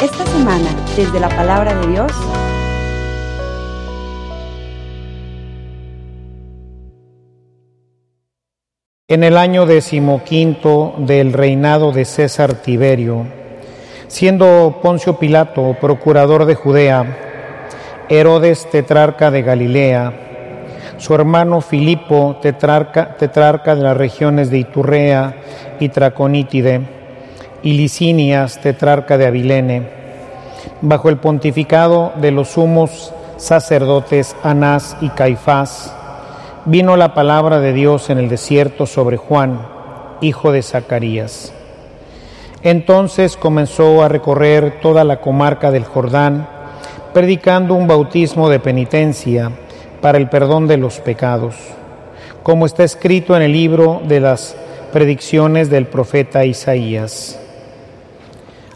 Esta semana, desde la palabra de Dios, En el año decimoquinto del reinado de César Tiberio, siendo Poncio Pilato procurador de Judea, Herodes tetrarca de Galilea, su hermano Filipo tetrarca, tetrarca de las regiones de Iturrea y Traconítide, y Licinias tetrarca de Abilene, bajo el pontificado de los sumos sacerdotes Anás y Caifás, vino la palabra de Dios en el desierto sobre Juan, hijo de Zacarías. Entonces comenzó a recorrer toda la comarca del Jordán, predicando un bautismo de penitencia para el perdón de los pecados, como está escrito en el libro de las predicciones del profeta Isaías.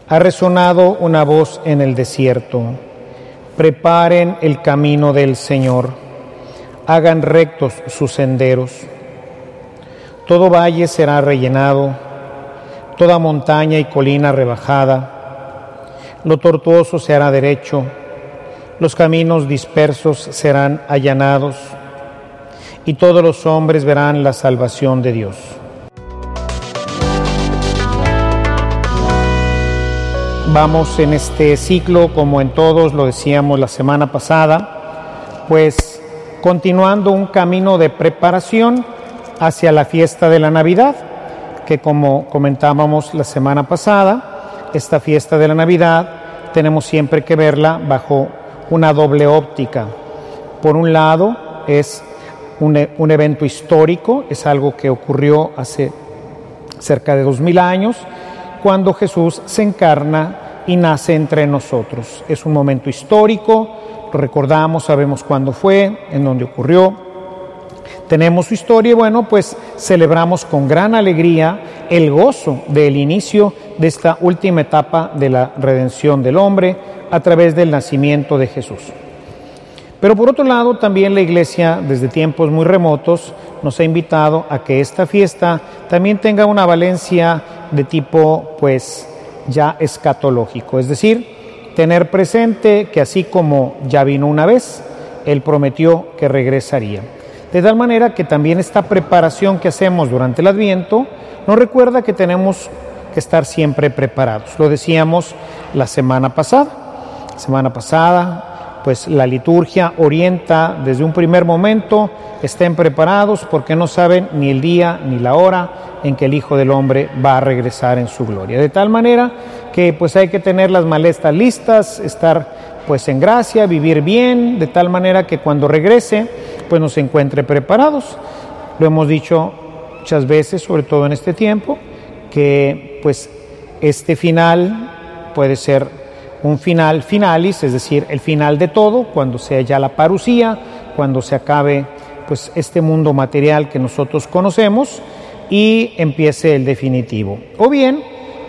Ha resonado una voz en el desierto, preparen el camino del Señor hagan rectos sus senderos. Todo valle será rellenado, toda montaña y colina rebajada. Lo tortuoso se hará derecho, los caminos dispersos serán allanados, y todos los hombres verán la salvación de Dios. Vamos en este ciclo, como en todos lo decíamos la semana pasada, pues continuando un camino de preparación hacia la fiesta de la Navidad, que como comentábamos la semana pasada, esta fiesta de la Navidad tenemos siempre que verla bajo una doble óptica. Por un lado, es un, un evento histórico, es algo que ocurrió hace cerca de dos mil años, cuando Jesús se encarna y nace entre nosotros. Es un momento histórico, recordamos, sabemos cuándo fue, en dónde ocurrió, tenemos su historia y bueno, pues celebramos con gran alegría el gozo del inicio de esta última etapa de la redención del hombre a través del nacimiento de Jesús. Pero por otro lado, también la Iglesia desde tiempos muy remotos nos ha invitado a que esta fiesta también tenga una valencia de tipo pues ya escatológico, es decir, tener presente que así como ya vino una vez, Él prometió que regresaría. De tal manera que también esta preparación que hacemos durante el Adviento nos recuerda que tenemos que estar siempre preparados. Lo decíamos la semana pasada. Semana pasada, pues la liturgia orienta desde un primer momento, estén preparados porque no saben ni el día ni la hora en que el Hijo del Hombre va a regresar en su gloria. De tal manera que pues hay que tener las maletas listas, estar pues en gracia, vivir bien, de tal manera que cuando regrese pues nos encuentre preparados. Lo hemos dicho muchas veces, sobre todo en este tiempo, que pues este final puede ser un final finalis, es decir, el final de todo, cuando sea ya la parucía, cuando se acabe pues este mundo material que nosotros conocemos y empiece el definitivo. O bien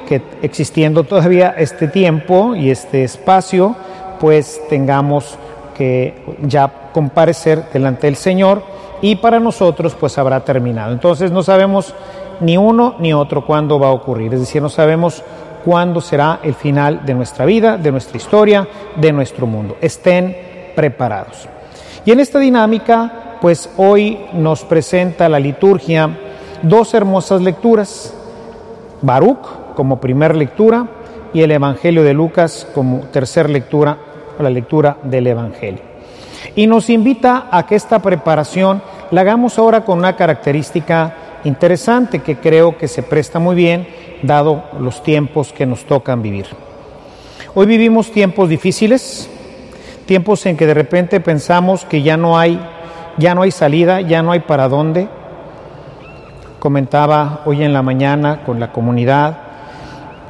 que existiendo todavía este tiempo y este espacio, pues tengamos que ya comparecer delante del Señor y para nosotros pues habrá terminado. Entonces no sabemos ni uno ni otro cuándo va a ocurrir, es decir, no sabemos cuándo será el final de nuestra vida, de nuestra historia, de nuestro mundo. Estén preparados. Y en esta dinámica, pues hoy nos presenta la liturgia dos hermosas lecturas. Baruch, como primer lectura y el Evangelio de Lucas como tercer lectura, la lectura del Evangelio. Y nos invita a que esta preparación la hagamos ahora con una característica interesante que creo que se presta muy bien dado los tiempos que nos tocan vivir. Hoy vivimos tiempos difíciles, tiempos en que de repente pensamos que ya no hay ya no hay salida, ya no hay para dónde. Comentaba hoy en la mañana con la comunidad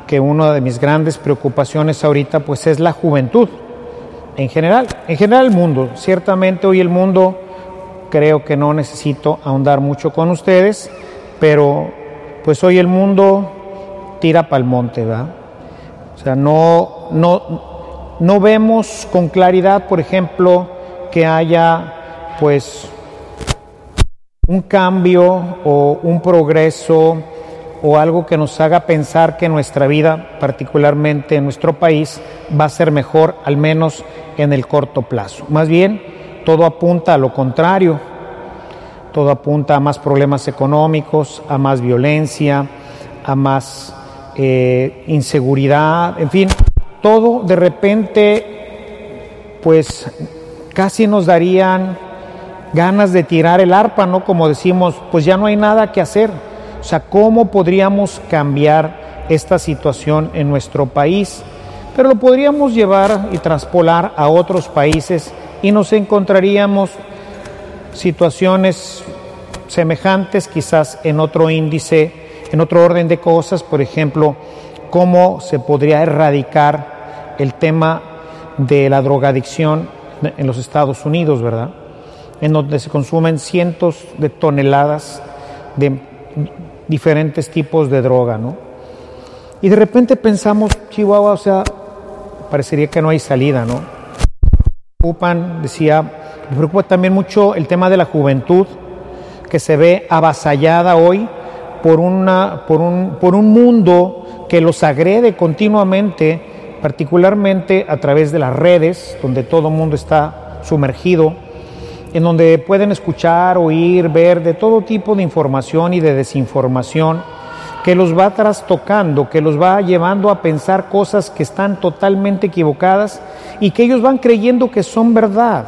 que una de mis grandes preocupaciones ahorita pues es la juventud en general, en general el mundo. Ciertamente hoy el mundo creo que no necesito ahondar mucho con ustedes, pero pues hoy el mundo tira para el monte, ¿verdad? O sea, no, no, no vemos con claridad, por ejemplo, que haya pues un cambio o un progreso o algo que nos haga pensar que nuestra vida, particularmente en nuestro país, va a ser mejor, al menos en el corto plazo. Más bien, todo apunta a lo contrario, todo apunta a más problemas económicos, a más violencia, a más eh, inseguridad, en fin, todo de repente, pues casi nos darían ganas de tirar el arpa, ¿no? Como decimos, pues ya no hay nada que hacer. O sea, ¿cómo podríamos cambiar esta situación en nuestro país? Pero lo podríamos llevar y traspolar a otros países y nos encontraríamos situaciones semejantes, quizás en otro índice, en otro orden de cosas, por ejemplo, cómo se podría erradicar el tema de la drogadicción en los Estados Unidos, ¿verdad? En donde se consumen cientos de toneladas de diferentes tipos de droga, ¿no? Y de repente pensamos, Chihuahua, o sea, parecería que no hay salida, ¿no? Decía, me preocupa también mucho el tema de la juventud, que se ve avasallada hoy por, una, por, un, por un mundo que los agrede continuamente, particularmente a través de las redes, donde todo el mundo está sumergido en donde pueden escuchar, oír, ver de todo tipo de información y de desinformación que los va trastocando, que los va llevando a pensar cosas que están totalmente equivocadas y que ellos van creyendo que son verdad.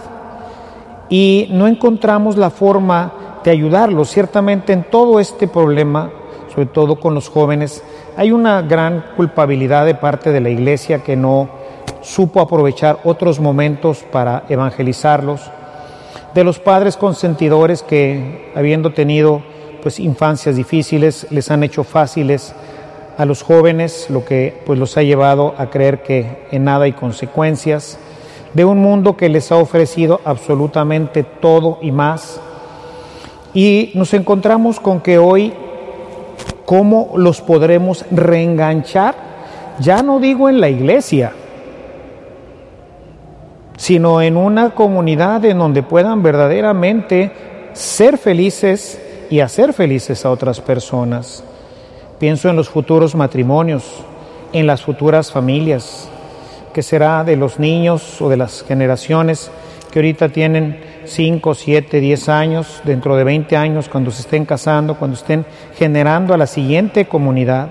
Y no encontramos la forma de ayudarlos. Ciertamente en todo este problema, sobre todo con los jóvenes, hay una gran culpabilidad de parte de la iglesia que no supo aprovechar otros momentos para evangelizarlos de los padres consentidores que, habiendo tenido pues infancias difíciles, les han hecho fáciles a los jóvenes, lo que pues los ha llevado a creer que en nada hay consecuencias, de un mundo que les ha ofrecido absolutamente todo y más. Y nos encontramos con que hoy, ¿cómo los podremos reenganchar? Ya no digo en la iglesia, sino en una comunidad en donde puedan verdaderamente ser felices y hacer felices a otras personas. Pienso en los futuros matrimonios, en las futuras familias, que será de los niños o de las generaciones que ahorita tienen 5, 7, 10 años, dentro de 20 años, cuando se estén casando, cuando estén generando a la siguiente comunidad,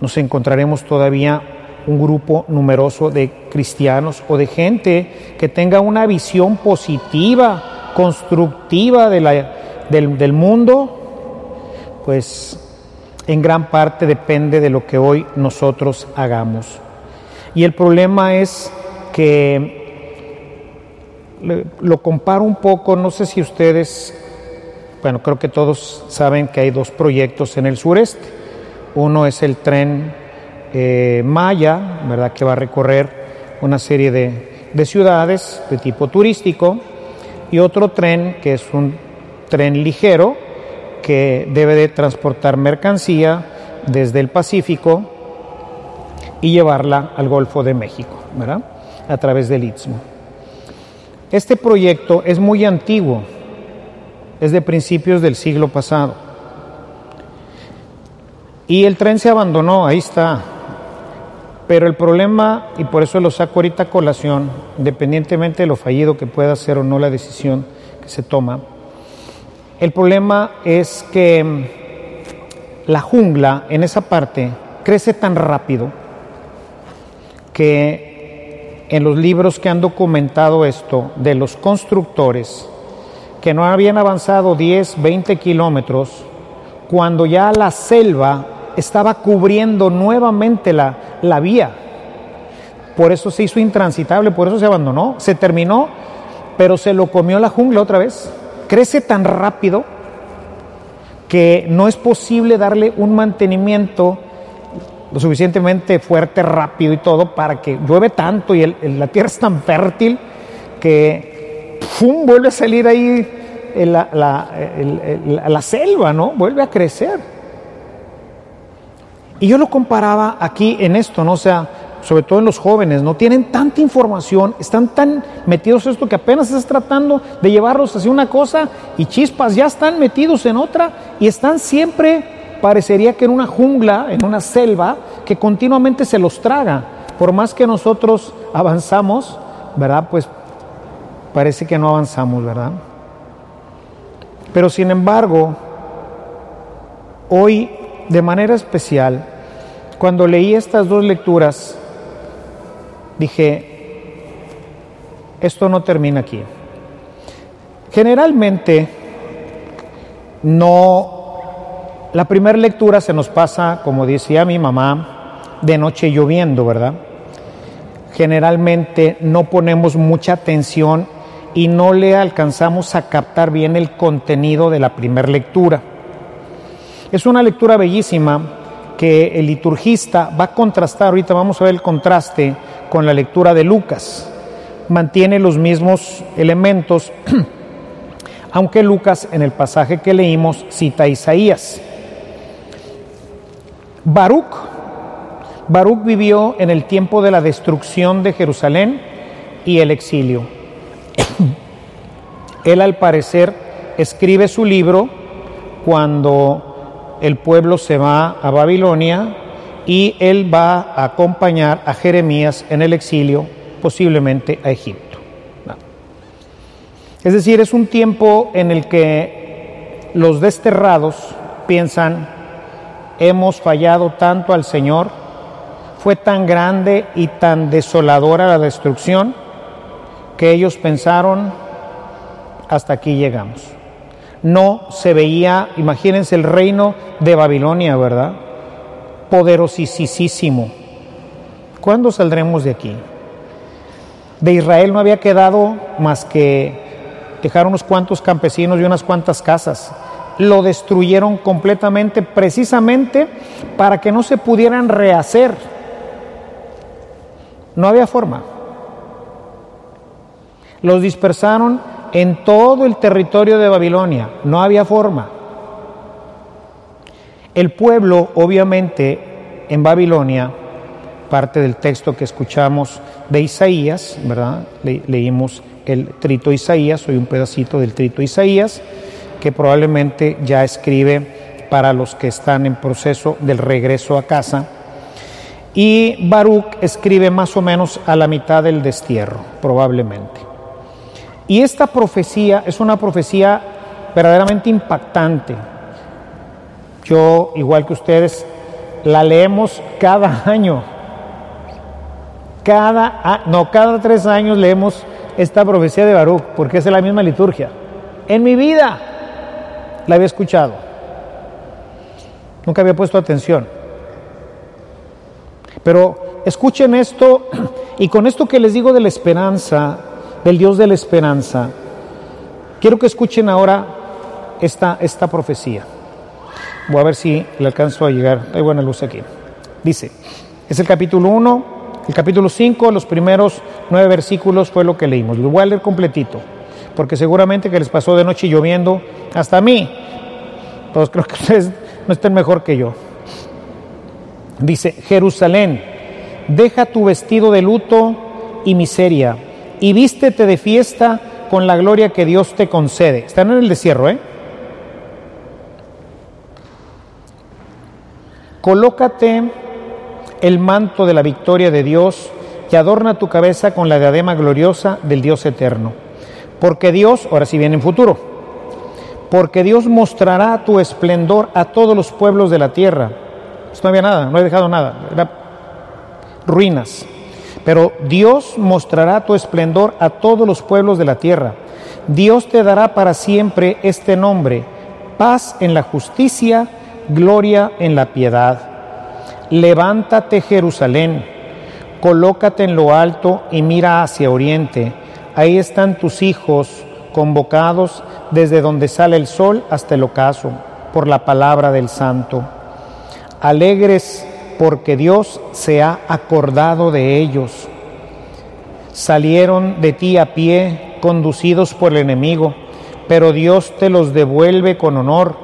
nos encontraremos todavía un grupo numeroso de cristianos o de gente que tenga una visión positiva, constructiva de del, del mundo, pues en gran parte depende de lo que hoy nosotros hagamos. Y el problema es que lo comparo un poco, no sé si ustedes, bueno, creo que todos saben que hay dos proyectos en el sureste. Uno es el tren eh, Maya, ¿verdad? que va a recorrer una serie de, ciudades de tipo turístico, y otro tren que es un tren ligero que debe de transportar mercancía desde el Pacífico y llevarla al Golfo de México, ¿verdad? a través del Istmo. Este proyecto es muy antiguo, es de principios del siglo pasado. Y el tren se abandonó, ahí está, pero el problema, y por eso lo saco ahorita a colación, independientemente de lo fallido que pueda ser o no la decisión que se toma, el problema es que mm, la jungla en esa parte crece tan rápido que en los libros que han documentado esto de los constructores, que no habían avanzado 10, 20 kilómetros, cuando ya la selva estaba cubriendo nuevamente la, la vía. Por eso se hizo intransitable, por eso se abandonó, se terminó, pero se lo comió la jungla otra vez. Crece tan rápido que no es posible darle un mantenimiento lo suficientemente fuerte, rápido y todo para que llueve tanto y la tierra es tan fértil que vuelve a salir ahí la, la selva, ¿no? Vuelve a crecer. Y yo lo comparaba aquí en esto, ¿no? O sea, sobre todo en los jóvenes, no tienen tanta información, están tan metidos en esto que apenas estás tratando de llevarlos hacia una cosa y chispas, ya están metidos en otra y están siempre parecería que en una jungla, en una selva, que continuamente se los traga. Por más que nosotros avanzamos, ¿verdad? Pues parece que no avanzamos, ¿verdad? Pero sin embargo, hoy, de manera especial, cuando leí estas dos lecturas, dije, esto no termina aquí. Generalmente, no, la primera lectura se nos pasa, como decía mi mamá, de noche lloviendo, ¿verdad? Generalmente no ponemos mucha atención y no le alcanzamos a captar bien el contenido de la primera lectura. Es una lectura bellísima que el liturgista va a contrastar, ahorita vamos a ver el contraste con la lectura de Lucas. Mantiene los mismos elementos, aunque Lucas en el pasaje que leímos cita a Isaías. Baruch, Baruch vivió en el tiempo de la destrucción de Jerusalén y el exilio. Él al parecer escribe su libro cuando el pueblo se va a Babilonia y él va a acompañar a Jeremías en el exilio, posiblemente a Egipto. Es decir, es un tiempo en el que los desterrados piensan, hemos fallado tanto al Señor, fue tan grande y tan desoladora la destrucción, que ellos pensaron, hasta aquí llegamos. No se veía, imagínense el reino de Babilonia, ¿verdad? Poderosísimo. ¿Cuándo saldremos de aquí? De Israel no había quedado más que dejar unos cuantos campesinos y unas cuantas casas. Lo destruyeron completamente precisamente para que no se pudieran rehacer. No había forma. Los dispersaron en todo el territorio de Babilonia. No había forma. El pueblo, obviamente, en Babilonia, parte del texto que escuchamos de Isaías, ¿verdad? leímos el trito Isaías, hoy un pedacito del trito Isaías, que probablemente ya escribe para los que están en proceso del regreso a casa. Y Baruch escribe más o menos a la mitad del destierro, probablemente. Y esta profecía es una profecía verdaderamente impactante. Yo, igual que ustedes, la leemos cada año. Cada, no, cada tres años leemos esta profecía de Baruch, porque es la misma liturgia. En mi vida la había escuchado. Nunca había puesto atención. Pero escuchen esto, y con esto que les digo de la esperanza, del Dios de la esperanza. Quiero que escuchen ahora esta, esta profecía. Voy a ver si le alcanzo a llegar. Hay buena luz aquí. Dice, es el capítulo 1, el capítulo 5, los primeros nueve versículos fue lo que leímos. Lo voy a leer completito, porque seguramente que les pasó de noche lloviendo, hasta a mí. Todos creo que ustedes no estén mejor que yo. Dice, Jerusalén, deja tu vestido de luto y miseria y vístete de fiesta con la gloria que Dios te concede. Están en el desierto, ¿eh? Colócate el manto de la victoria de Dios y adorna tu cabeza con la diadema gloriosa del Dios eterno. Porque Dios, ahora sí viene en futuro, porque Dios mostrará tu esplendor a todos los pueblos de la tierra. no había nada, no he dejado nada, era ruinas. Pero Dios mostrará tu esplendor a todos los pueblos de la tierra. Dios te dará para siempre este nombre, paz en la justicia, gloria en la piedad. Levántate Jerusalén, colócate en lo alto y mira hacia oriente. Ahí están tus hijos convocados desde donde sale el sol hasta el ocaso, por la palabra del santo. Alegres porque Dios se ha acordado de ellos. Salieron de ti a pie, conducidos por el enemigo, pero Dios te los devuelve con honor,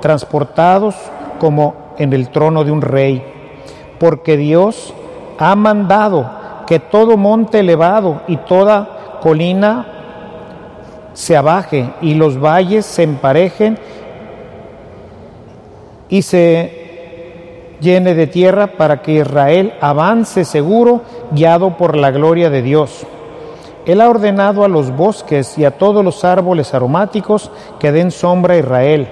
transportados como en el trono de un rey, porque Dios ha mandado que todo monte elevado y toda colina se abaje y los valles se emparejen y se llene de tierra para que Israel avance seguro, guiado por la gloria de Dios. Él ha ordenado a los bosques y a todos los árboles aromáticos que den sombra a Israel,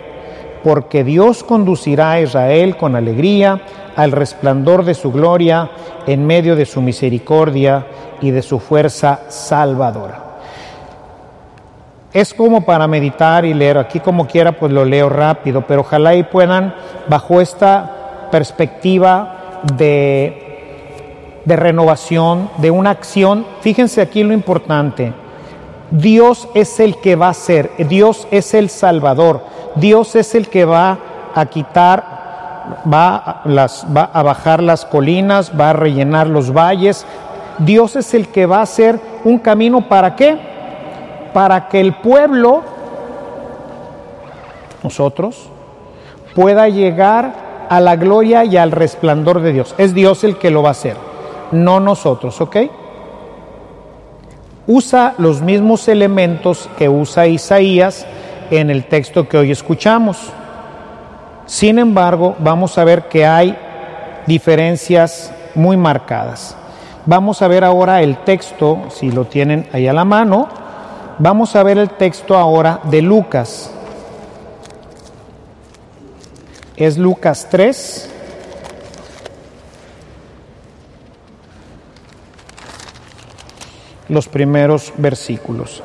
porque Dios conducirá a Israel con alegría al resplandor de su gloria en medio de su misericordia y de su fuerza salvadora. Es como para meditar y leer, aquí como quiera pues lo leo rápido, pero ojalá y puedan bajo esta perspectiva de, de renovación, de una acción, fíjense aquí lo importante, Dios es el que va a ser, Dios es el Salvador, Dios es el que va a quitar, va, las, va a bajar las colinas, va a rellenar los valles, Dios es el que va a hacer un camino para qué? para que el pueblo, nosotros, pueda llegar a la gloria y al resplandor de Dios. Es Dios el que lo va a hacer, no nosotros, ¿ok? Usa los mismos elementos que usa Isaías en el texto que hoy escuchamos. Sin embargo, vamos a ver que hay diferencias muy marcadas. Vamos a ver ahora el texto, si lo tienen ahí a la mano, Vamos a ver el texto ahora de Lucas. Es Lucas 3. Los primeros versículos.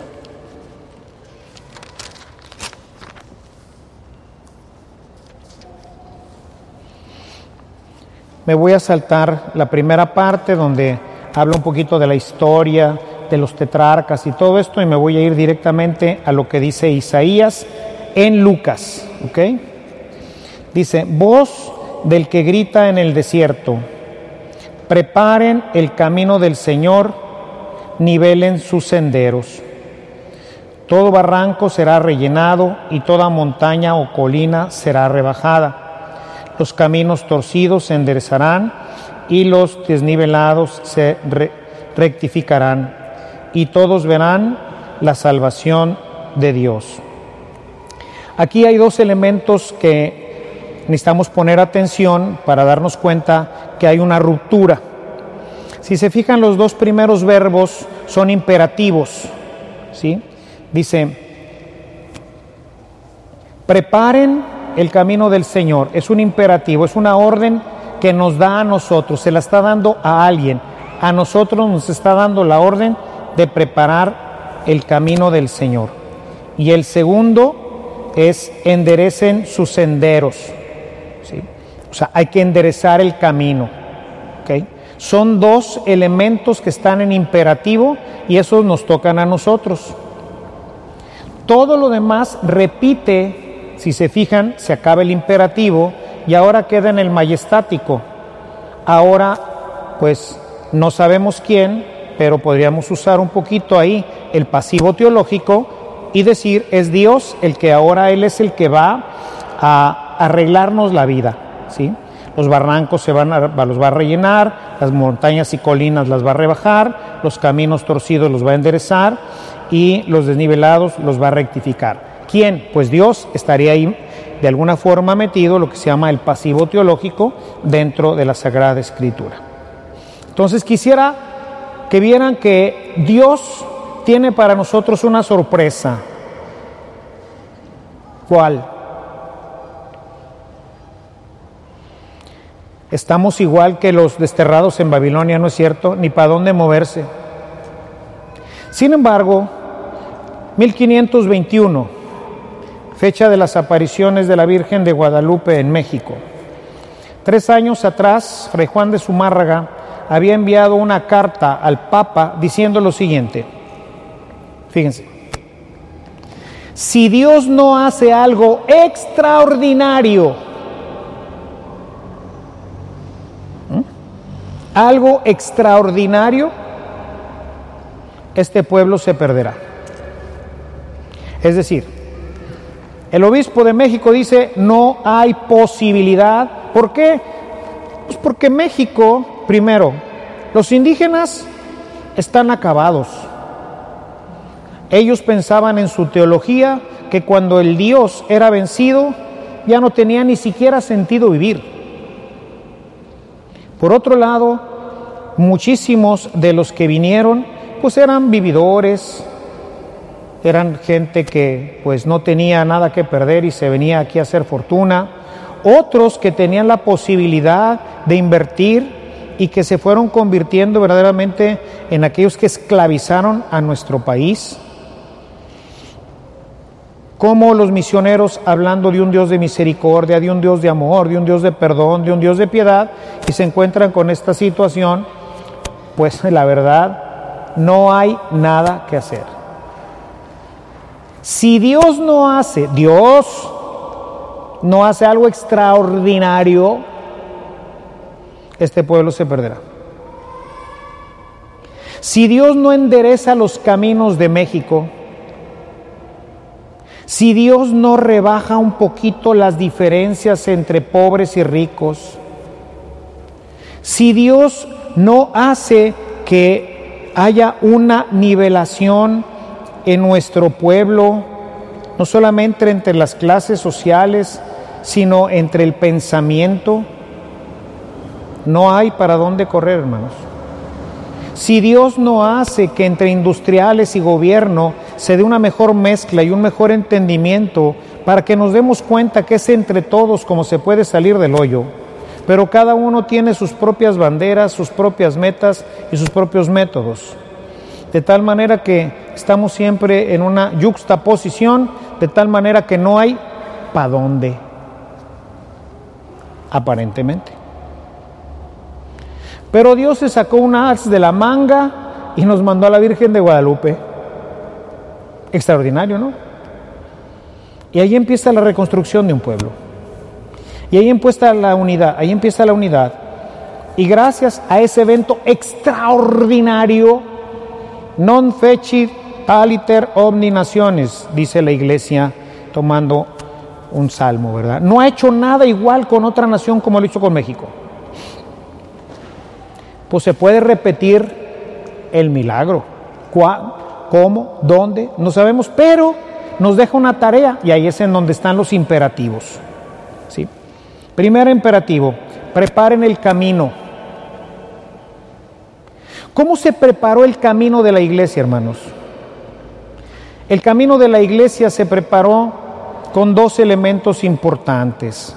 Me voy a saltar la primera parte donde habla un poquito de la historia, de los tetrarcas y todo esto y me voy a ir directamente a lo que dice Isaías en Lucas, ¿ok? Dice, voz del que grita en el desierto, preparen el camino del Señor, nivelen sus senderos. Todo barranco será rellenado y toda montaña o colina será rebajada. Los caminos torcidos se enderezarán y los desnivelados se rectificarán y todos verán la salvación de Dios. Aquí hay dos elementos que necesitamos poner atención para darnos cuenta que hay una ruptura. Si se fijan, los dos primeros verbos son imperativos. ¿sí? Dice, preparen el camino del Señor. Es un imperativo, es una orden que nos da a nosotros, se la está dando a alguien. A nosotros nos está dando la orden de preparar el camino del Señor. Y el segundo es enderecen sus senderos. O sea, hay que enderezar el camino. Son dos elementos que están en imperativo y esos nos tocan a nosotros. Todo lo demás repite, si se fijan, se acaba el imperativo y ahora queda en el majestático. Ahora, pues no sabemos quién, pero podríamos usar un poquito ahí el pasivo teológico y decir, es Dios el que ahora Él es el que va a arreglarnos la vida, ¿sí? Los barrancos se van a, los va a rellenar, las montañas y colinas las va a rebajar, los caminos torcidos los va a enderezar y los desnivelados los va a rectificar. ¿Quién? Pues Dios estaría ahí de alguna forma metido, lo que se llama el pasivo teológico, dentro de la Sagrada Escritura. Entonces quisiera que vieran que Dios tiene para nosotros una sorpresa. ¿Cuál? Estamos igual que los desterrados en Babilonia, ¿no es cierto? Ni para dónde moverse. Sin embargo, 1521, fecha de las apariciones de la Virgen de Guadalupe en México. Tres años atrás, Fray Juan de Zumárraga había enviado una carta al Papa diciendo lo siguiente. Fíjense. Si Dios no hace algo extraordinario, algo extraordinario, este pueblo se perderá. Es decir, el obispo de México dice, no hay posibilidad. ¿Por qué? Pues porque México Primero, los indígenas están acabados. Ellos pensaban en su teología que cuando el Dios era vencido, ya no tenía ni siquiera sentido vivir. Por otro lado, muchísimos de los que vinieron, pues eran vividores, eran gente que pues no tenía nada que perder y se venía aquí a hacer fortuna, otros que tenían la posibilidad de invertir y que se fueron convirtiendo verdaderamente en aquellos que esclavizaron a nuestro país, como los misioneros hablando de un Dios de misericordia, de un Dios de amor, de un Dios de perdón, de un Dios de piedad, y se encuentran con esta situación, pues la verdad no hay nada que hacer. Si Dios no hace, Dios no hace algo extraordinario, este pueblo se perderá. Si Dios no endereza los caminos de México, si Dios no rebaja un poquito las diferencias entre pobres y ricos, si Dios no hace que haya una nivelación en nuestro pueblo, no solamente entre las clases sociales, sino entre el pensamiento, no hay para dónde correr, hermanos. Si Dios no hace que entre industriales y gobierno se dé una mejor mezcla y un mejor entendimiento para que nos demos cuenta que es entre todos como se puede salir del hoyo, pero cada uno tiene sus propias banderas, sus propias metas y sus propios métodos. De tal manera que estamos siempre en una yuxtaposición, de tal manera que no hay para dónde, aparentemente. Pero Dios se sacó un as de la manga y nos mandó a la Virgen de Guadalupe. Extraordinario, ¿no? Y ahí empieza la reconstrucción de un pueblo. Y ahí empieza la unidad, ahí empieza la unidad. Y gracias a ese evento extraordinario, non fecit aliter omni naciones, dice la iglesia tomando un salmo, ¿verdad? No ha hecho nada igual con otra nación como lo hizo con México pues se puede repetir el milagro. ¿Cómo? ¿Dónde? No sabemos, pero nos deja una tarea y ahí es en donde están los imperativos. ¿sí? Primer imperativo, preparen el camino. ¿Cómo se preparó el camino de la iglesia, hermanos? El camino de la iglesia se preparó con dos elementos importantes.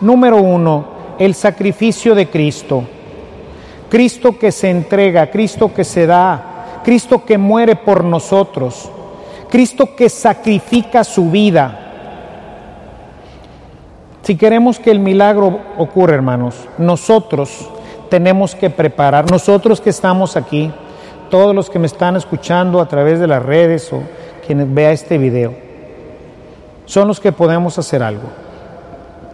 Número uno, el sacrificio de Cristo. Cristo que se entrega, Cristo que se da, Cristo que muere por nosotros, Cristo que sacrifica su vida. Si queremos que el milagro ocurra, hermanos, nosotros tenemos que preparar, nosotros que estamos aquí, todos los que me están escuchando a través de las redes o quienes vea este video, son los que podemos hacer algo.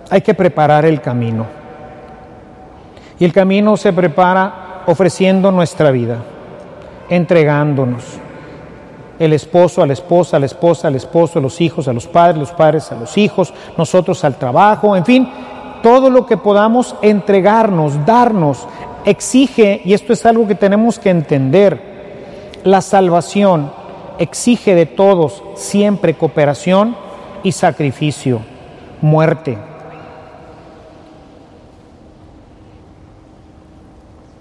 Hay que preparar el camino. Y el camino se prepara ofreciendo nuestra vida, entregándonos. El esposo a la esposa, la esposa al esposo, los hijos a los padres, los padres a los hijos, nosotros al trabajo, en fin, todo lo que podamos entregarnos, darnos, exige, y esto es algo que tenemos que entender, la salvación exige de todos siempre cooperación y sacrificio, muerte.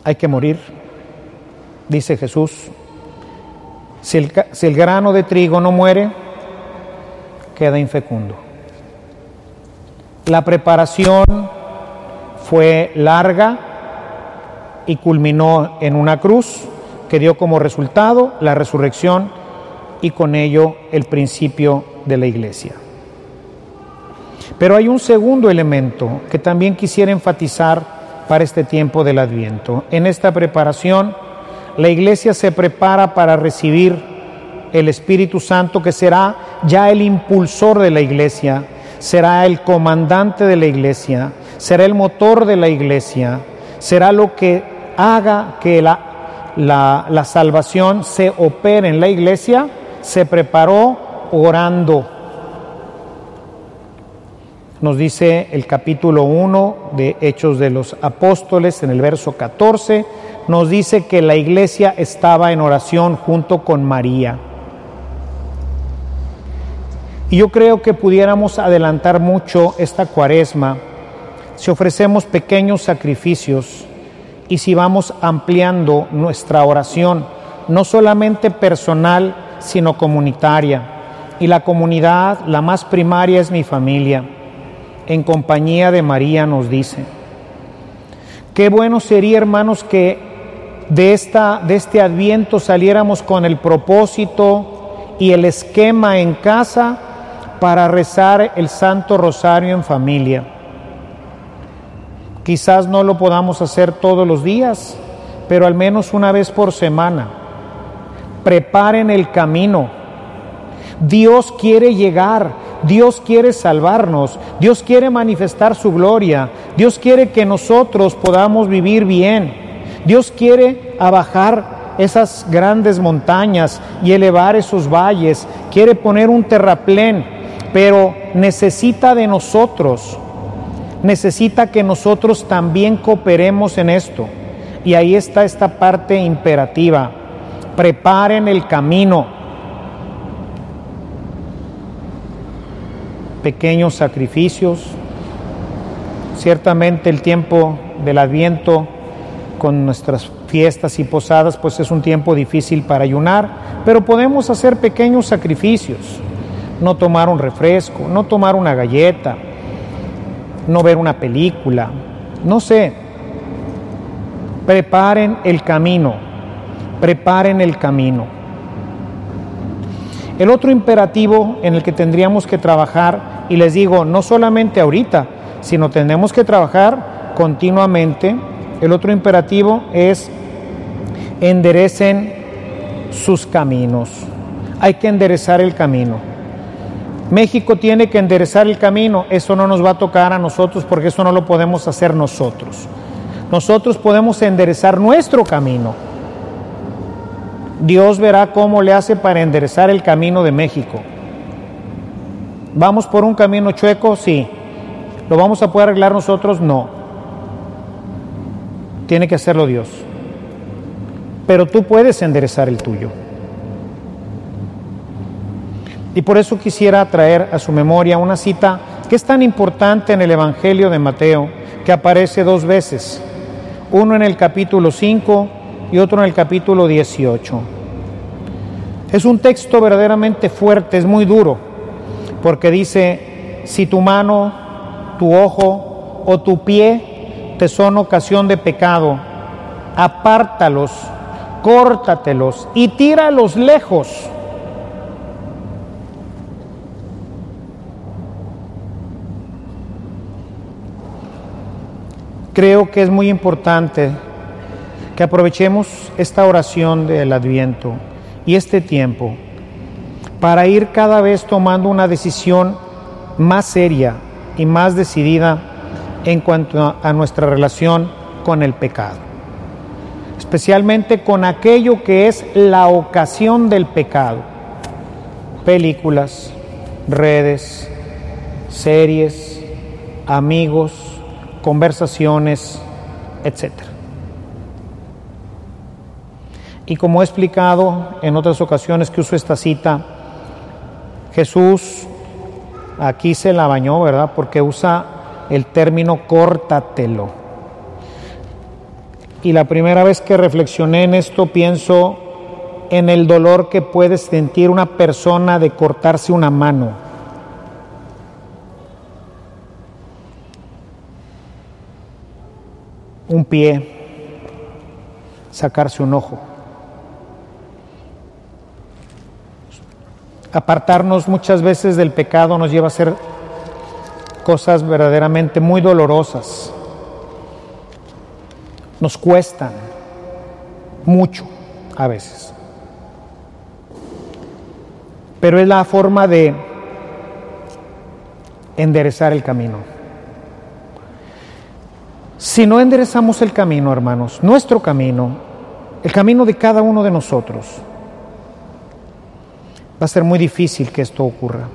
hay que morir, dice Jesús. Si el, grano de trigo no muere, queda infecundo. La preparación fue larga y culminó en una cruz que dio como resultado la resurrección y con ello el principio de la iglesia. Pero hay un segundo elemento que también quisiera enfatizar para este tiempo del Adviento. En esta preparación, la iglesia se prepara para recibir el Espíritu Santo que será ya el impulsor de la iglesia, será el comandante de la iglesia, será el motor de la iglesia, será lo que haga que la, la, la salvación se opere en la iglesia, se preparó orando. Nos dice el capítulo 1 de Hechos de los Apóstoles en el verso 14, nos dice que la iglesia estaba en oración junto con María. Y yo creo que pudiéramos adelantar mucho esta cuaresma si ofrecemos pequeños sacrificios y si vamos ampliando nuestra oración, no solamente personal, sino comunitaria. Y la comunidad, la más primaria, es mi familia. En compañía de María nos dice. Qué bueno sería, hermanos, que de, esta, de este adviento saliéramos con el propósito y el esquema en casa para rezar el Santo Rosario en familia. Quizás no lo podamos hacer todos los días, pero al menos una vez por semana. Preparen el camino. Dios quiere llegar, Dios quiere salvarnos, Dios quiere manifestar su gloria, Dios quiere que nosotros podamos vivir bien, Dios quiere abajar esas grandes montañas y elevar esos valles, quiere poner un terraplén, pero necesita de nosotros necesita que nosotros también cooperemos en esto. Y ahí está esta parte imperativa. Preparen el camino. Pequeños sacrificios. Ciertamente el tiempo del adviento con nuestras fiestas y posadas pues es un tiempo difícil para ayunar, pero podemos hacer pequeños sacrificios. No tomar un refresco, no tomar una galleta, no ver una película, no sé. Preparen el camino, preparen el camino. El otro imperativo en el que tendríamos que trabajar, y les digo, no solamente ahorita, sino tenemos que trabajar continuamente, el otro imperativo es enderecen sus caminos. Hay que enderezar el camino. México tiene que enderezar el camino, eso no nos va a tocar a nosotros porque eso no lo podemos hacer nosotros. Nosotros podemos enderezar nuestro camino. Dios verá cómo le hace para enderezar el camino de México. ¿Vamos por un camino chueco? Sí. ¿Lo vamos a poder arreglar nosotros? No. Tiene que hacerlo Dios. Pero tú puedes enderezar el tuyo. Y por eso quisiera traer a su memoria una cita que es tan importante en el Evangelio de Mateo, que aparece dos veces, uno en el capítulo 5 y otro en el capítulo 18. Es un texto verdaderamente fuerte, es muy duro, porque dice, si tu mano, tu ojo o tu pie te son ocasión de pecado, apártalos, córtatelos y tíralos lejos. Creo que es muy importante que aprovechemos esta oración del Adviento y este tiempo para ir cada vez tomando una decisión más seria y más decidida en cuanto a nuestra relación con el pecado, especialmente con aquello que es la ocasión del pecado, películas, redes, series, amigos, conversaciones, etc. Y como he explicado en otras ocasiones que uso esta cita, Jesús aquí se la bañó, ¿verdad? Porque usa el término córtatelo. Y la primera vez que reflexioné en esto pienso en el dolor que puede sentir una persona de cortarse una mano un pie, sacarse un ojo. Apartarnos muchas veces del pecado nos lleva a hacer cosas verdaderamente muy dolorosas. Nos cuestan mucho a veces. Pero es la forma de enderezar el camino. Si no enderezamos el camino, hermanos, nuestro camino, el camino de cada uno de nosotros, va a ser muy difícil que esto ocurra.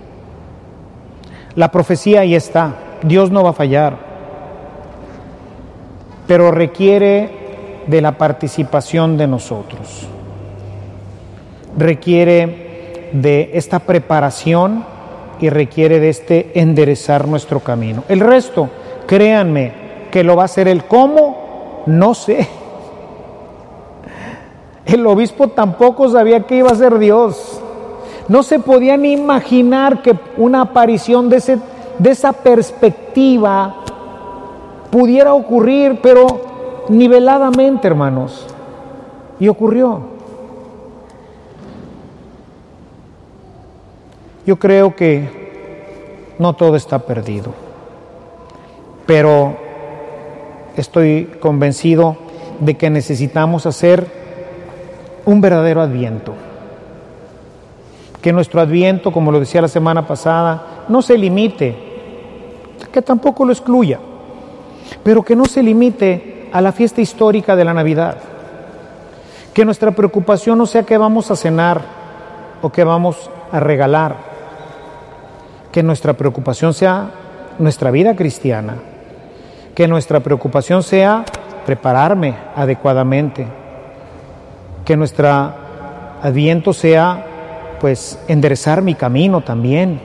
La profecía ahí está, Dios no va a fallar, pero requiere de la participación de nosotros, requiere de esta preparación y requiere de este enderezar nuestro camino. El resto, créanme, que lo va a hacer el cómo, no sé. El obispo tampoco sabía que iba a ser Dios. No se podía ni imaginar que una aparición de, ese, de esa perspectiva pudiera ocurrir, pero niveladamente, hermanos. Y ocurrió. Yo creo que no todo está perdido, pero estoy convencido de que necesitamos hacer un verdadero adviento. Que nuestro adviento, como lo decía la semana pasada, no se limite, que tampoco lo excluya, pero que no se limite a la fiesta histórica de la Navidad. Que nuestra preocupación no sea que vamos a cenar o que vamos a regalar, que nuestra preocupación sea nuestra vida cristiana, que nuestra preocupación sea prepararme adecuadamente, que nuestro adviento sea pues enderezar mi camino también.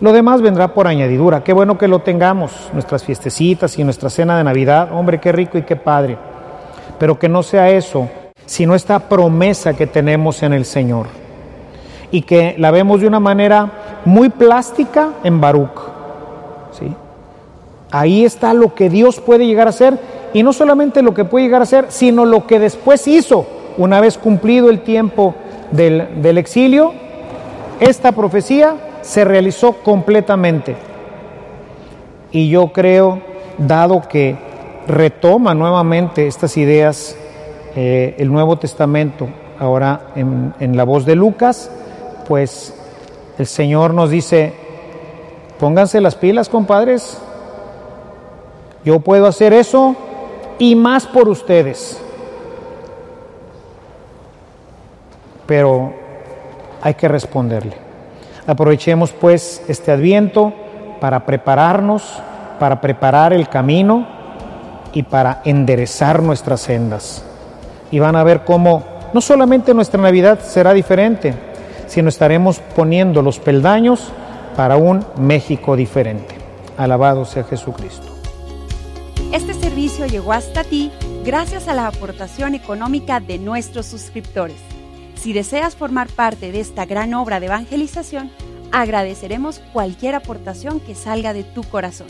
Lo demás vendrá por añadidura. Qué bueno que lo tengamos, nuestras fiestecitas y nuestra cena de Navidad. Hombre, qué rico y qué padre. Pero que no sea eso, sino esta promesa que tenemos en el Señor. Y que la vemos de una manera muy plástica en Baruch. ¿sí? Ahí está lo que Dios puede llegar a hacer y no solamente lo que puede llegar a hacer, sino lo que después hizo una vez cumplido el tiempo del, del exilio. Esta profecía se realizó completamente. Y yo creo, dado que retoma nuevamente estas ideas eh, el Nuevo Testamento, ahora en, en la voz de Lucas, pues el Señor nos dice, pónganse las pilas, compadres. Yo puedo hacer eso y más por ustedes. Pero hay que responderle. Aprovechemos pues este adviento para prepararnos, para preparar el camino y para enderezar nuestras sendas. Y van a ver cómo no solamente nuestra Navidad será diferente, sino estaremos poniendo los peldaños para un México diferente. Alabado sea Jesucristo. Este servicio llegó hasta ti gracias a la aportación económica de nuestros suscriptores. Si deseas formar parte de esta gran obra de evangelización, agradeceremos cualquier aportación que salga de tu corazón.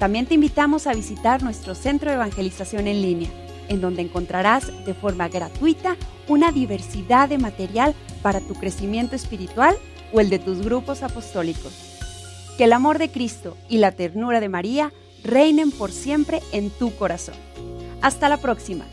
También te invitamos a visitar nuestro centro de evangelización en línea, en donde encontrarás de forma gratuita una diversidad de material para tu crecimiento espiritual o el de tus grupos apostólicos. Que el amor de Cristo y la ternura de María reinen por siempre en tu corazón. Hasta la próxima.